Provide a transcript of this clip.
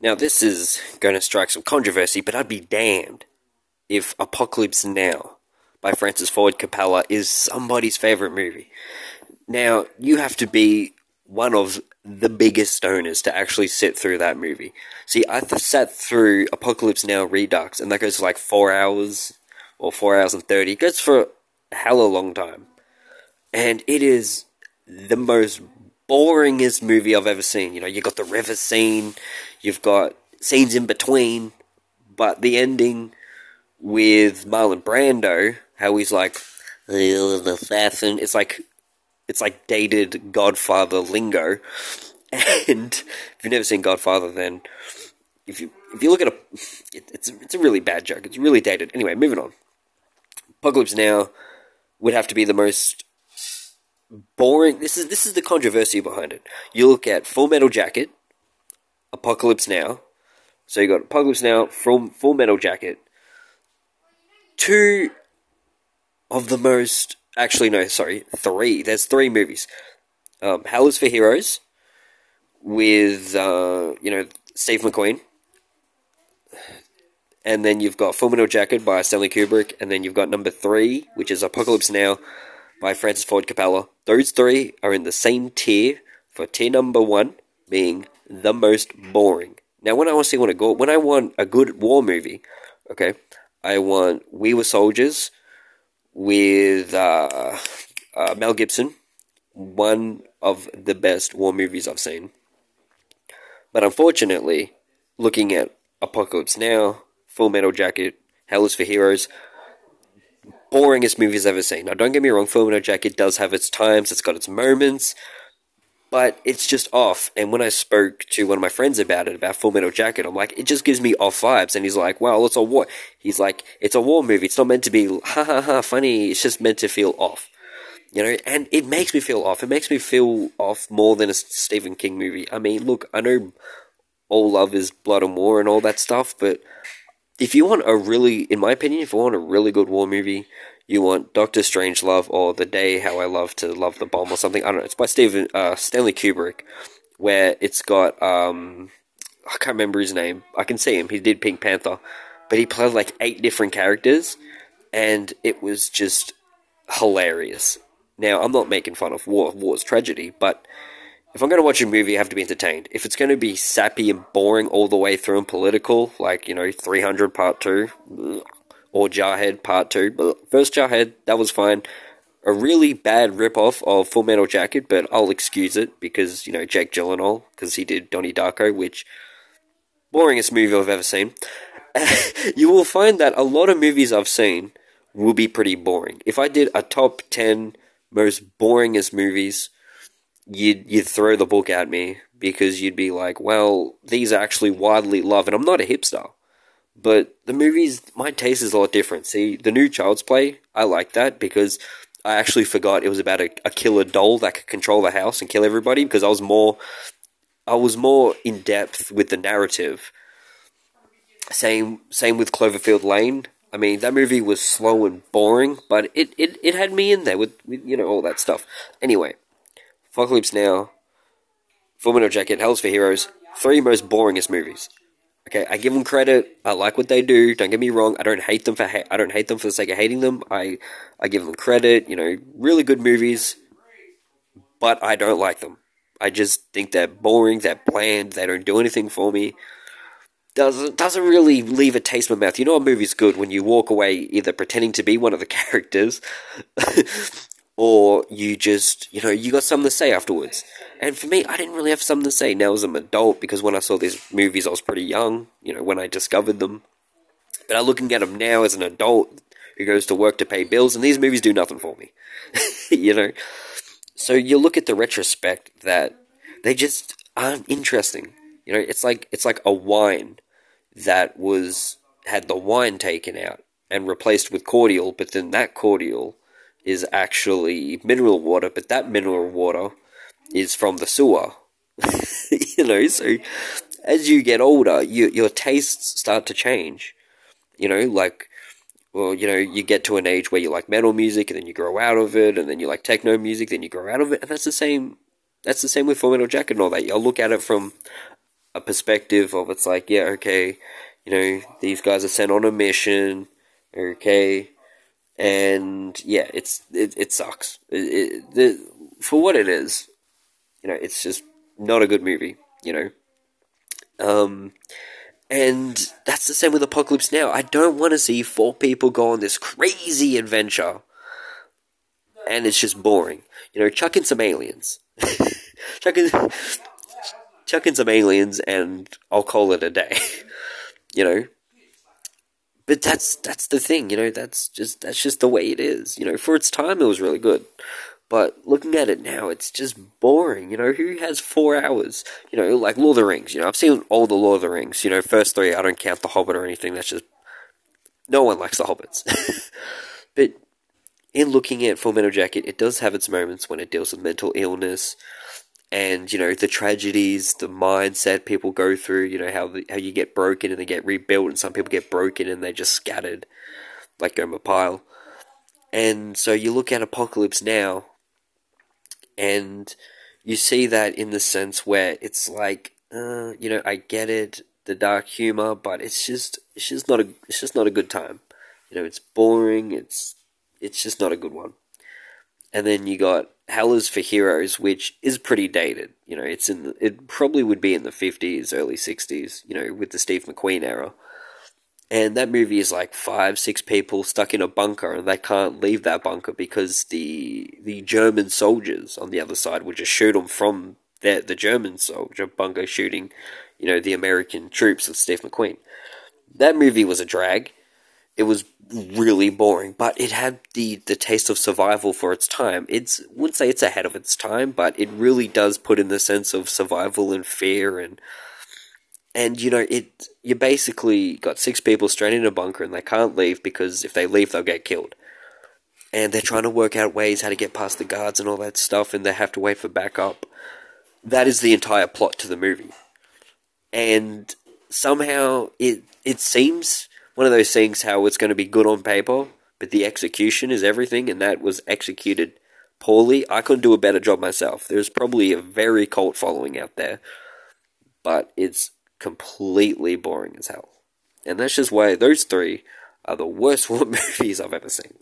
Now, this is going to strike some controversy, but I'd be damned if Apocalypse Now by Francis Ford Coppola is somebody's favorite movie. Now, you have to be one of the biggest stoners to actually sit through that movie. See, I th- sat through Apocalypse Now Redux, and that goes for like four hours or four hours and thirty. It goes for a hell of a long time, and it is the most boringest movie I've ever seen. You know, you got the river scene, you've got scenes in between, but the ending with Marlon Brando, how he's like the assassin. It's like it's like dated Godfather lingo. And if you've never seen Godfather, then if you if you look at a, it, it's it's a really bad joke. It's really dated. Anyway, moving on. Apocalypse Now would have to be the most boring. This is this is the controversy behind it. You look at Full Metal Jacket, Apocalypse Now. So you got Apocalypse Now, from Full Metal Jacket. Two of the most actually no, sorry, three. There's three movies. Um, Hell is for Heroes with uh, you know Steve McQueen, and then you've got Full Metal Jacket by Stanley Kubrick, and then you've got number three, which is Apocalypse Now by Francis Ford Coppola. Those three are in the same tier for tier number one being the most boring. Now, when I want to go, when I want a good war movie, okay, I want We Were Soldiers with uh, uh, Mel Gibson, one of the best war movies I've seen. But unfortunately, looking at Apocalypse Now, Full Metal Jacket, Hell is for Heroes, boringest movies I've ever seen. Now, don't get me wrong, Full Metal Jacket does have its times, it's got its moments, but it's just off. And when I spoke to one of my friends about it, about Full Metal Jacket, I'm like, it just gives me off vibes. And he's like, well, it's a war. He's like, it's a war movie. It's not meant to be ha ha ha funny. It's just meant to feel off. You know, and it makes me feel off. It makes me feel off more than a Stephen King movie. I mean, look, I know all love is blood and war and all that stuff, but if you want a really, in my opinion, if you want a really good war movie, you want Doctor Strangelove or The Day How I Love to Love the Bomb or something. I don't know. It's by Steven uh, Stanley Kubrick, where it's got um, I can't remember his name. I can see him. He did Pink Panther, but he played like eight different characters, and it was just hilarious. Now I'm not making fun of war, war's tragedy, but if I'm going to watch a movie, I have to be entertained. If it's going to be sappy and boring all the way through and political, like, you know, 300 Part 2, or Jarhead Part 2, but first Jarhead, that was fine. A really bad rip-off of Full Metal Jacket, but I'll excuse it because, you know, Jake Gyllenhaal, because he did Donnie Darko, which, boringest movie I've ever seen. you will find that a lot of movies I've seen will be pretty boring. If I did a top 10 most boringest movies, you'd you'd throw the book at me because you'd be like, well, these are actually widely loved, and I'm not a hipster. But the movies, my taste is a lot different. See, the new Child's Play, I like that because I actually forgot it was about a, a killer doll that could control the house and kill everybody because I was more, I was more in depth with the narrative. Same, same with Cloverfield Lane. I mean, that movie was slow and boring, but it, it, it had me in there with, with you know all that stuff. Anyway, Apocalypse Now, Full Metal Jacket, Hell's for Heroes, three most boringest movies. Okay, I give them credit. I like what they do. Don't get me wrong. I don't hate them for ha- I don't hate them for the sake of hating them. I I give them credit. You know, really good movies, but I don't like them. I just think they're boring. They're bland. They don't do anything for me. Doesn't doesn't really leave a taste in my mouth. You know, a movie's good when you walk away either pretending to be one of the characters, or you just you know you got something to say afterwards. And for me, I didn't really have something to say now as an adult because when I saw these movies, I was pretty young, you know, when I discovered them. But I'm looking at them now as an adult who goes to work to pay bills, and these movies do nothing for me, you know. So you look at the retrospect that they just aren't interesting. You know, it's like it's like a wine that was had the wine taken out and replaced with cordial, but then that cordial is actually mineral water, but that mineral water is from the sewer. you know, so as you get older, you, your tastes start to change. You know, like, well, you know, you get to an age where you like metal music, and then you grow out of it, and then you like techno music, then you grow out of it, and that's the same. That's the same with Full Metal Jacket and all that. You'll look at it from a perspective of it's like, yeah, okay, you know, these guys are sent on a mission, okay, and yeah, it's it, it sucks. It, it, the, for what it is, you know, it's just not a good movie, you know. Um, and that's the same with Apocalypse Now. I don't want to see four people go on this crazy adventure, and it's just boring. You know, chuck in some aliens, chuck in, chuck in some aliens, and I'll call it a day. you know, but that's that's the thing. You know, that's just that's just the way it is. You know, for its time, it was really good. But looking at it now, it's just boring. You know, who has four hours? You know, like Lord of the Rings. You know, I've seen all the Lord of the Rings. You know, first three, I don't count The Hobbit or anything. That's just. No one likes The Hobbits. but in looking at Full Metal Jacket, it does have its moments when it deals with mental illness and, you know, the tragedies, the mindset people go through, you know, how, the, how you get broken and they get rebuilt, and some people get broken and they're just scattered like Gomer Pyle. And so you look at Apocalypse Now, and you see that in the sense where it's like, uh, you know, I get it, the dark humor, but it's just, it's just not a, it's just not a good time. You know, it's boring. It's, it's just not a good one. And then you got is for Heroes, which is pretty dated. You know, it's in, the, it probably would be in the fifties, early sixties. You know, with the Steve McQueen era. And that movie is like five, six people stuck in a bunker, and they can't leave that bunker because the the German soldiers on the other side would just shoot them from the the German soldier bunker, shooting, you know, the American troops of Steve McQueen. That movie was a drag. It was really boring, but it had the the taste of survival for its time. It's wouldn't say it's ahead of its time, but it really does put in the sense of survival and fear and and you know it you basically got six people stranded in a bunker and they can't leave because if they leave they'll get killed. And they're trying to work out ways how to get past the guards and all that stuff and they have to wait for backup. That is the entire plot to the movie. And somehow it it seems one of those things how it's going to be good on paper but the execution is everything and that was executed poorly i couldn't do a better job myself there's probably a very cult following out there but it's completely boring as hell. And that's just why those three are the worst war movies I've ever seen.